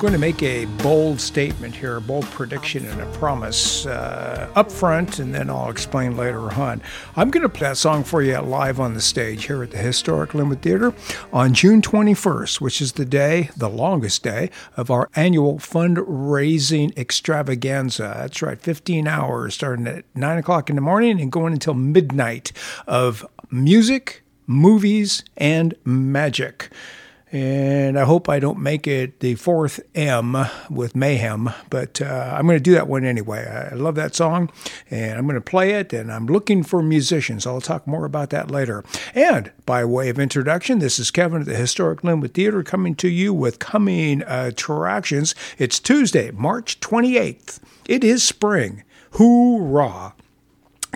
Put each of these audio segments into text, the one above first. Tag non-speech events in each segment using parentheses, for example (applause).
going to make a bold statement here, a bold prediction and a promise uh, up front, and then I'll explain later on. I'm going to play that song for you live on the stage here at the Historic Lynwood Theater on June 21st, which is the day, the longest day, of our annual fundraising extravaganza. That's right, 15 hours starting at 9 o'clock in the morning and going until midnight of music, movies, and magic. And I hope I don't make it the fourth M with Mayhem, but uh, I'm going to do that one anyway. I love that song, and I'm going to play it, and I'm looking for musicians. I'll talk more about that later. And by way of introduction, this is Kevin at the Historic Lynwood Theater coming to you with coming attractions. It's Tuesday, March 28th. It is spring. Hoorah!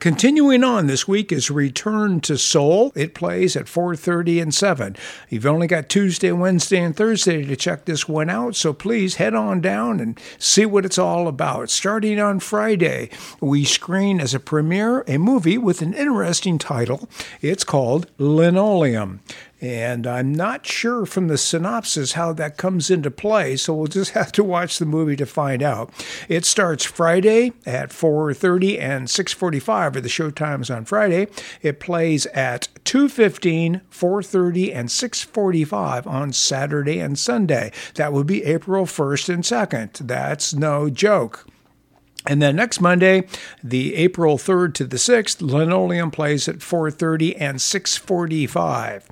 Continuing on this week is Return to Seoul. It plays at 4:30 and 7. You've only got Tuesday, Wednesday, and Thursday to check this one out, so please head on down and see what it's all about. Starting on Friday, we screen as a premiere a movie with an interesting title. It's called Linoleum. And I'm not sure from the synopsis how that comes into play, so we'll just (laughs) have to watch the movie to find out. It starts Friday at 4:30 and 6:45 are the show times on Friday. It plays at 2:15, 4:30 and 6:45 on Saturday and Sunday. That would be April 1st and 2nd. That's no joke. And then next Monday, the April 3rd to the 6th, Linoleum plays at 4:30 and 6:45.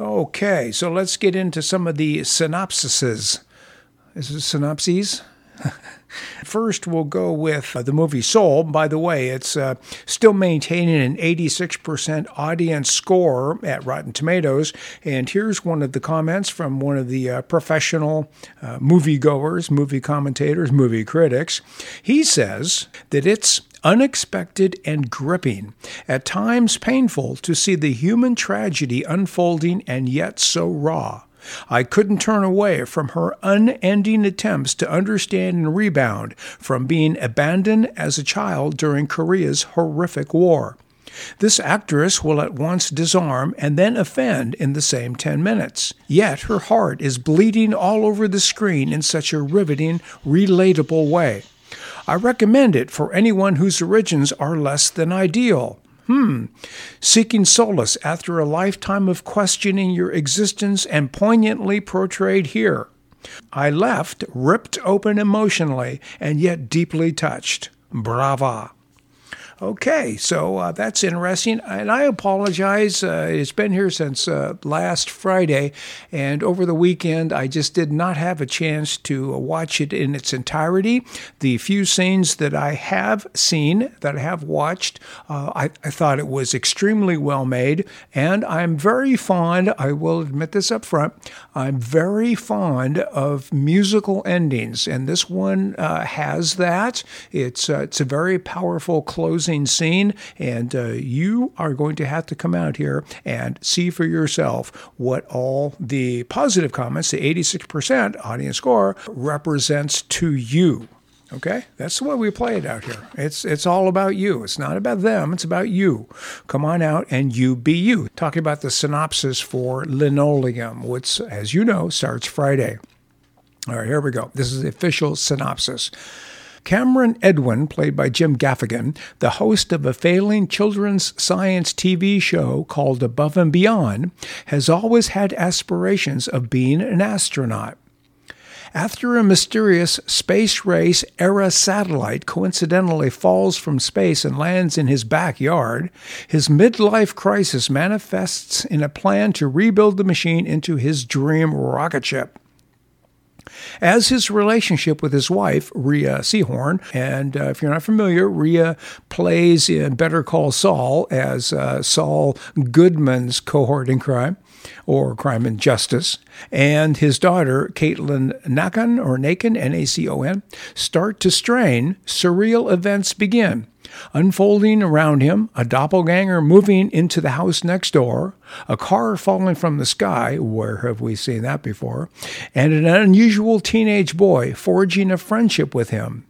Okay, so let's get into some of the synopsises. Is it synopses? (laughs) First, we'll go with uh, the movie Seoul. By the way, it's uh, still maintaining an 86% audience score at Rotten Tomatoes. And here's one of the comments from one of the uh, professional uh, moviegoers, movie commentators, movie critics. He says that it's unexpected and gripping, at times painful to see the human tragedy unfolding and yet so raw. I couldn't turn away from her unending attempts to understand and rebound from being abandoned as a child during Korea's horrific war. This actress will at once disarm and then offend in the same 10 minutes. Yet her heart is bleeding all over the screen in such a riveting, relatable way. I recommend it for anyone whose origins are less than ideal. Hmm. Seeking solace after a lifetime of questioning your existence and poignantly portrayed here. I left ripped open emotionally and yet deeply touched. Brava. Okay, so uh, that's interesting. And I apologize. Uh, it's been here since uh, last Friday. And over the weekend, I just did not have a chance to watch it in its entirety. The few scenes that I have seen, that I have watched, uh, I, I, thought it was extremely well made. And I'm very fond, I will admit this up front, I'm very fond of musical endings. And this one uh, has that. It's, uh, it's a very powerful closing closing scene, and uh, you are going to have to come out here and see for yourself what all the positive comments, the 86% audience score, represents to you. Okay, that's the way we play it out here. It's it's all about you. It's not about them. It's about you. Come on out and you be you. Talking about the synopsis for Linoleum, which, as you know, starts Friday. All right, here we go. This is the official synopsis. Cameron Edwin, played by Jim Gaffigan, the host of a failing children's science TV show called Above and Beyond, has always had aspirations of being an astronaut. After a mysterious space race era satellite coincidentally falls from space and lands in his backyard, his midlife crisis manifests in a plan to rebuild the machine into his dream rocket ship as his relationship with his wife, Rhea Seehorn. And uh, if you're not familiar, Rhea plays in Better Call Saul as uh, Saul Goodman's cohort in crime or crime and justice, and his daughter, Katelyn Nacon, or Nacon, N A C O N, start to strain, surreal events begin. Unfolding around him, a doppelganger moving into the house next door, a car falling from the sky, where have we seen that before, and an unusual teenage boy forging a friendship with him.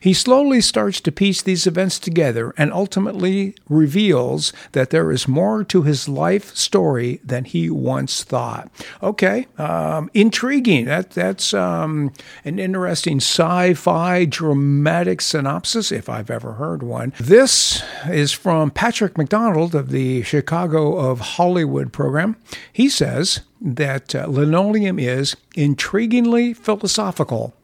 He slowly starts to piece these events together and ultimately reveals that there is more to his life story than he once thought. Okay, um, intriguing. That that's um, an interesting sci-fi dramatic synopsis, if I've ever heard one. This is from Patrick McDonald of the Chicago of Hollywood program. He says that uh, Linoleum is intriguingly philosophical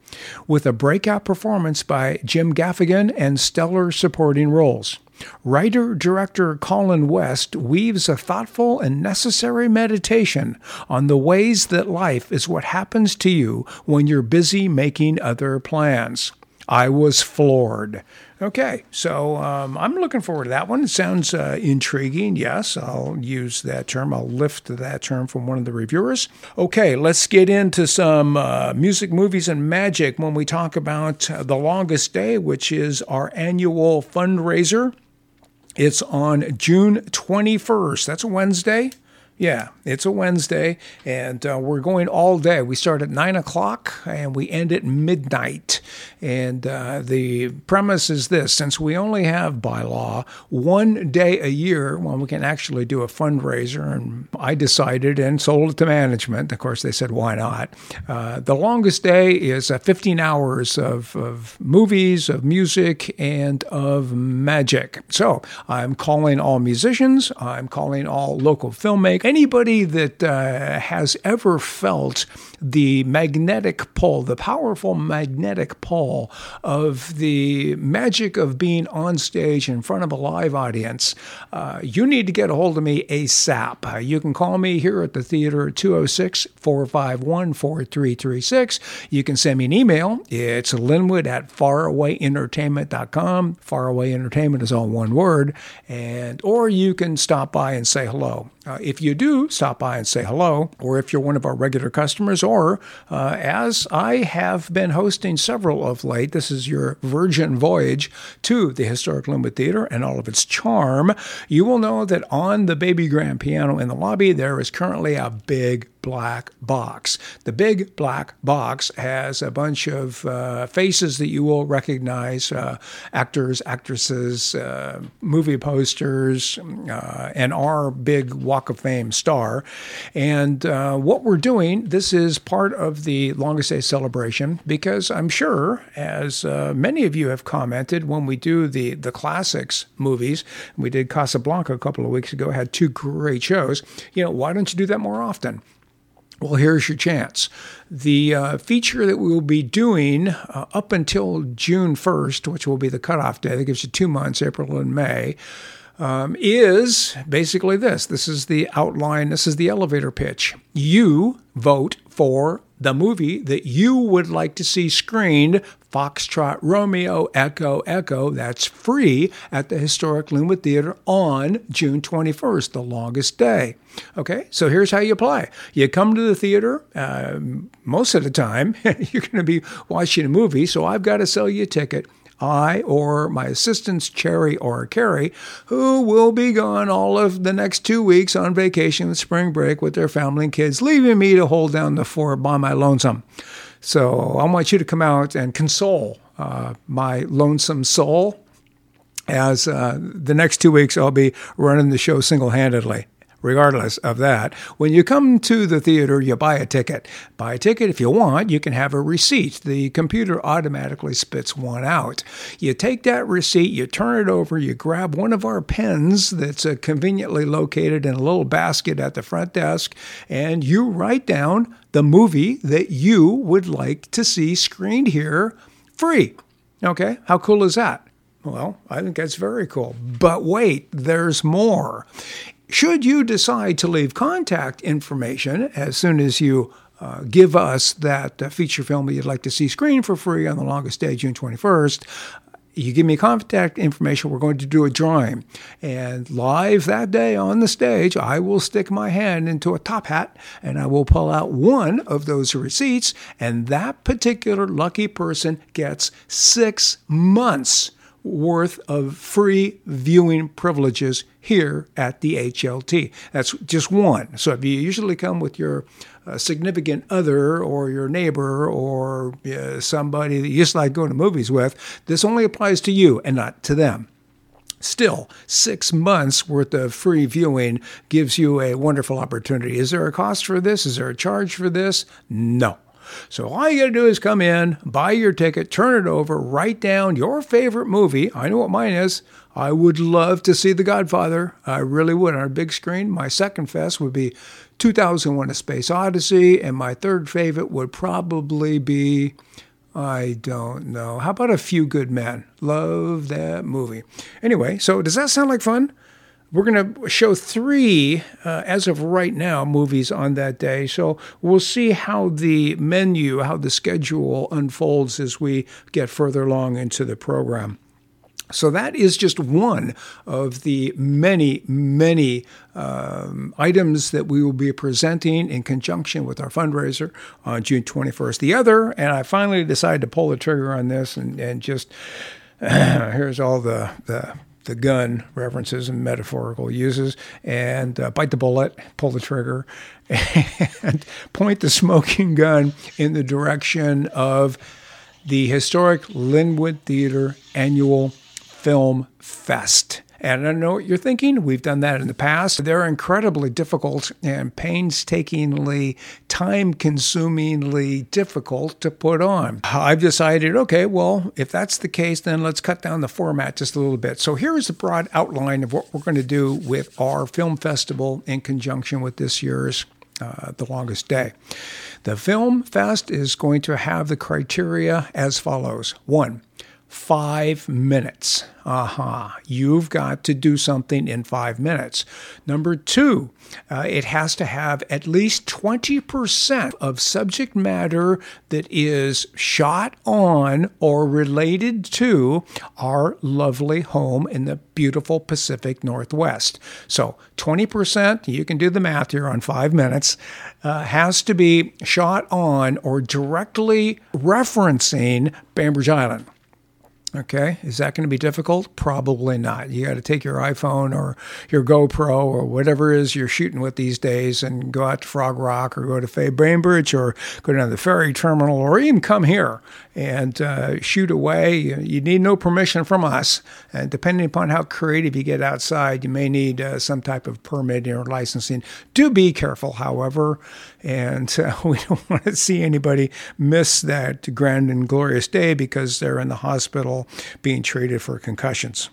with a breakout performance by Jim Gaffigan and stellar supporting roles. Writer director Colin West weaves a thoughtful and necessary meditation on the ways that life is what happens to you when you're busy making other plans. I was floored. Okay, so um, I'm looking forward to that one. It sounds uh, intriguing. Yes, I'll use that term. I'll lift that term from one of the reviewers. Okay, let's get into some uh, music, movies, and magic when we talk about The Longest Day, which is our annual fundraiser. It's on June 21st. That's a Wednesday. Yeah, it's a Wednesday, and uh, we're going all day. We start at 9 o'clock and we end at midnight. And uh, the premise is this since we only have by law one day a year when we can actually do a fundraiser, and I decided and sold it to management. Of course, they said, why not? Uh, the longest day is uh, 15 hours of, of movies, of music, and of magic. So I'm calling all musicians, I'm calling all local filmmakers anybody that uh, has ever felt the magnetic pull, the powerful magnetic pull of the magic of being on stage in front of a live audience, uh, you need to get a hold of me ASAP. Uh, you can call me here at the theater at 206 451 4336. You can send me an email. It's lynwood at farawayentertainment.com. Faraway Entertainment is all one word. And Or you can stop by and say hello. Uh, if you do stop by and say hello, or if you're one of our regular customers, or uh, as I have been hosting several of late, this is your virgin voyage to the Historic Lynwood Theater and all of its charm, you will know that on the baby grand piano in the lobby, there is currently a big black box. The big black box has a bunch of uh, faces that you will recognize uh, actors, actresses, uh, movie posters, uh, and our big Walk of Fame star. And uh, what we're doing, this is part of the Longest Day celebration because I'm sure, as uh, many of you have commented, when we do the, the classics movies, we did Casablanca a couple of weeks ago, had two great shows. You know, why don't you do that more often? Well, here's your chance. The uh, feature that we will be doing uh, up until June 1st, which will be the cutoff day, that gives you two months, April and May, um, is basically this. This is the outline, this is the elevator pitch. You vote for the movie that you would like to see screened Foxtrot Romeo Echo Echo. That's free at the Historic Lynwood Theater on June 21st, the longest day. Okay, so here's how you apply. You come to the theater, uh, most of the time, (laughs) you're going to be watching a movie, so I've got to sell you a ticket. I or my assistants, Cherry or Carrie, who will be gone all of the next two weeks on vacation with spring break with their family and kids, leaving me to hold down the fort by my lonesome. So I want you to come out and console uh, my lonesome soul as uh, the next two weeks I'll be running the show single handedly regardless of that. When you come to the theater, you buy a ticket. Buy a ticket if you want, you can have a receipt. The computer automatically spits one out. You take that receipt, you turn it over, you grab one of our pens that's uh, conveniently located in a little basket at the front desk, and you write down the movie that you would like to see screened here free. Okay, how cool is that? Well, I think that's very cool. But wait, there's more. Should you decide to leave contact information as soon as you uh, give us that uh, feature film that you'd like to see screened for free on the longest day, June 21st, you give me contact information, we're going to do a drawing. And live that day on the stage, I will stick my hand into a top hat and I will pull out one of those receipts, and that particular lucky person gets six months worth of free viewing privileges here at the HLT. That's just one. So if you usually come with your uh, significant other or your neighbor or uh, somebody that you just like going to movies with, this only applies to you and not to them. Still, six months worth of free viewing gives you a wonderful opportunity. Is there a cost for this? Is there a charge for this? No. So all you got to do is come in, buy your ticket, turn it over, write down your favorite movie. I know what mine is. I would love to see The Godfather. I really would on a big screen. My second fest would be 2001 A Space Odyssey, and my third favorite would probably be I don't know. How about A Few Good Men? Love that movie. Anyway, so does that sound like fun? We're going to show three, uh, as of right now, movies on that day. So we'll see how the menu, how the schedule unfolds as we get further along into the program. So that is just one of the many, many um, items that we will be presenting in conjunction with our fundraiser on June 21st. The other, and I finally decided to pull the trigger on this and, and just (clears throat) here's all the, the the gun references and metaphorical uses, and uh, bite the bullet, pull the trigger, (laughs) and point the smoking gun in the direction of the historic Lynwood Theater annual film fest. And I know what you're thinking. We've done that in the past. They're incredibly difficult and painstakingly, time consumingly difficult to put on. I've decided, okay, well, if that's the case, then let's cut down the format just a little bit. So here is the broad outline of what we're going to do with our film festival in conjunction with this year's uh, The Longest Day. The Film Fest is going to have the criteria as follows one, five minutes. Aha, uh-huh. you've got to do something in five minutes. Number two, uh, it has to have at least 20% of subject matter that is shot on or related to our lovely home in the beautiful Pacific Northwest. So 20%, you can do the math here on five minutes, uh, has to be shot on or directly referencing Bainbridge Island. Okay, is that going to be difficult? Probably not. You got to take your iPhone or your GoPro or whatever it is you're shooting with these days and go out to Frog Rock or go to Fay Bainbridge or go down to the ferry terminal or even come here and uh, shoot away. You need no permission from us. And depending upon how creative you get outside, you may need uh, some type of permitting or licensing. Do be careful, however, and uh, (laughs) we don't want to see anybody miss that grand and glorious day because they're in the hospital being treated for concussions.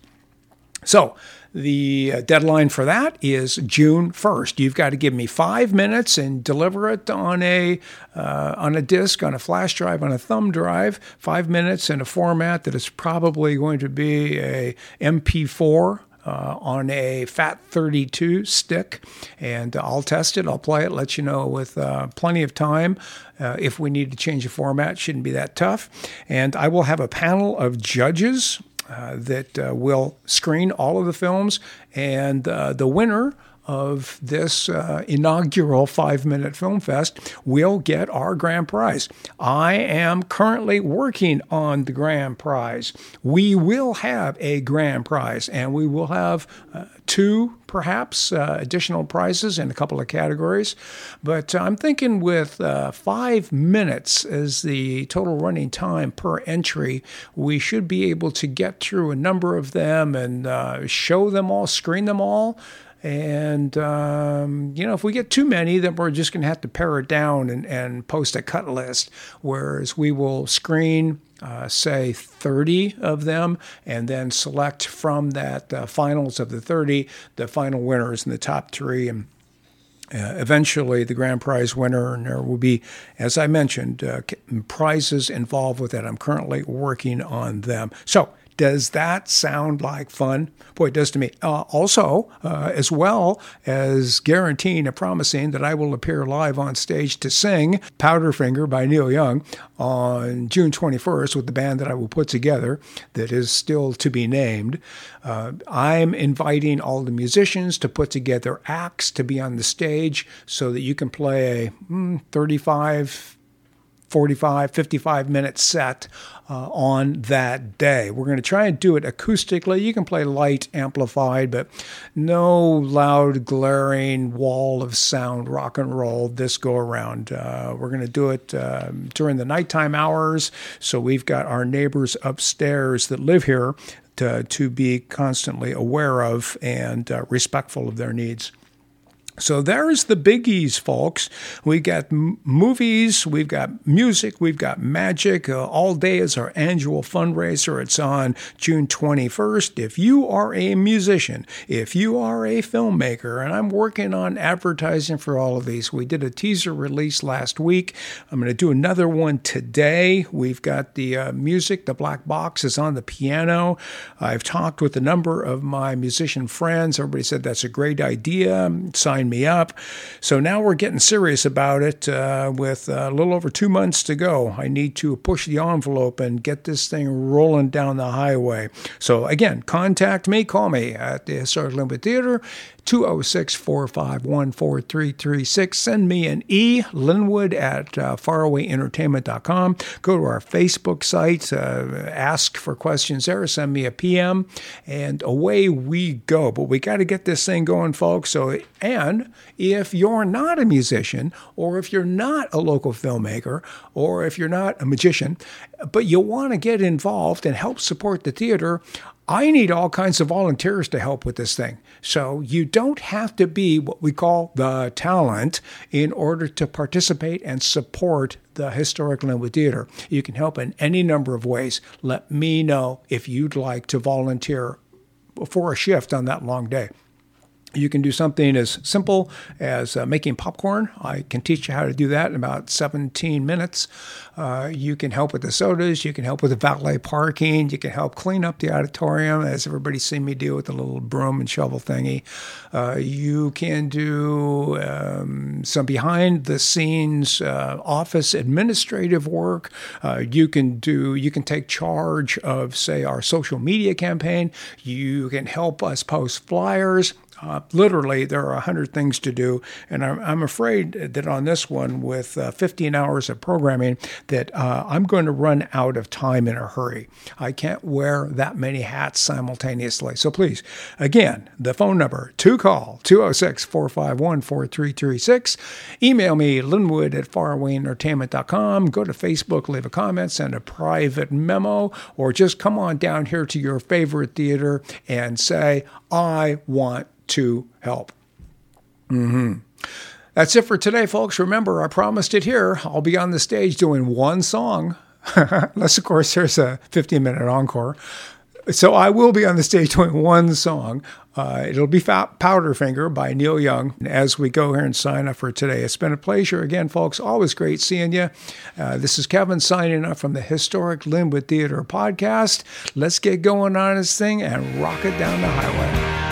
So, the uh, deadline for that is June 1st. You've got to give me five minutes and deliver it on a uh, on a disk, on a flash drive, on a thumb drive. Five minutes in a format that is probably going to be a MP4 uh, on a FAT32 stick, and I'll test it. I'll play it, let you know with uh, plenty of time. Uh, if we need to change the format, shouldn't be that tough. And I will have a panel of judges uh, that uh, will screen all of the films, and uh, the winner of this uh, inaugural five minute film fest will get our grand prize. I am currently working on the grand prize. We will have a grand prize and we will have uh, two perhaps uh, additional prizes in a couple of categories. But I'm thinking with uh, five minutes as the total running time per entry, we should be able to get through a number of them and uh, show them all, screen them all. And, um, you know, if we get too many, then we're just going to have to pare it down and, and post a cut list. Whereas we will screen, uh, say, 30 of them and then select from that uh, finals of the 30 the final winners in the top three. And uh, eventually, the grand prize winner, and there will be, as I mentioned, uh, prizes involved with it. I'm currently working on them. So, does that sound like fun? Boy, it does to me. Uh, also, uh, as well as guaranteeing and promising that I will appear live on stage to sing Powderfinger by Neil Young on June 21st with the band that I will put together that is still to be named. Uh, I'm inviting all the musicians to put together acts to be on the stage so that you can play a mm, 35 45, 55 minute set uh, on that day. We're going to try and do it acoustically. You can play light amplified, but no loud, glaring wall of sound rock and roll this go around. Uh, we're going to do it uh, during the nighttime hours. So we've got our neighbors upstairs that live here to, to be constantly aware of and uh, respectful of their needs. So there's the biggies, folks. We got m- movies, we've got music, we've got magic. Uh, all day is our annual fundraiser. It's on June 21st. If you are a musician, if you are a filmmaker, and I'm working on advertising for all of these, we did a teaser release last week. I'm going to do another one today. We've got the uh, music, the black box is on the piano. I've talked with a number of my musician friends. Everybody said that's a great idea. Sign me up. So now we're getting serious about it uh, with a little over two months to go. I need to push the envelope and get this thing rolling down the highway. So again, contact me, call me at the Historic Lynwood Theater. 206 451 4336. Send me an e, lynwood at uh, farawayentertainment.com. Go to our Facebook site, uh, ask for questions there, send me a PM, and away we go. But we got to get this thing going, folks. So, and if you're not a musician, or if you're not a local filmmaker, or if you're not a magician, but you want to get involved and help support the theater, I need all kinds of volunteers to help with this thing. So you don't have to be what we call the talent in order to participate and support the Historic Lynwood Theater. You can help in any number of ways. Let me know if you'd like to volunteer for a shift on that long day. You can do something as simple as uh, making popcorn. I can teach you how to do that in about 17 minutes. Uh, you can help with the sodas. You can help with the valet parking. You can help clean up the auditorium, as everybody's seen me do with the little broom and shovel thingy. Uh, you can do um, some behind the scenes uh, office administrative work. Uh, you can do. You can take charge of, say, our social media campaign. You can help us post flyers. Uh, literally, there are 100 things to do. And I'm, I'm afraid that on this one, with uh, 15 hours of programming, that uh, I'm going to run out of time in a hurry. I can't wear that many hats simultaneously. So please, again, the phone number to call 206 451 4336. Email me, lynwood at farawayentertainment.com. Go to Facebook, leave a comment, send a private memo, or just come on down here to your favorite theater and say, I want to help. Mm-hmm. That's it for today, folks. Remember, I promised it here. I'll be on the stage doing one song, (laughs) unless, of course, there's a 15 minute encore. So I will be on the stage (laughs) doing one song. Uh, it'll be Powderfinger by Neil Young as we go here and sign up for today. It's been a pleasure again, folks. Always great seeing you. Uh, this is Kevin signing up from the Historic Lynwood Theater podcast. Let's get going on this thing and rock it down the highway.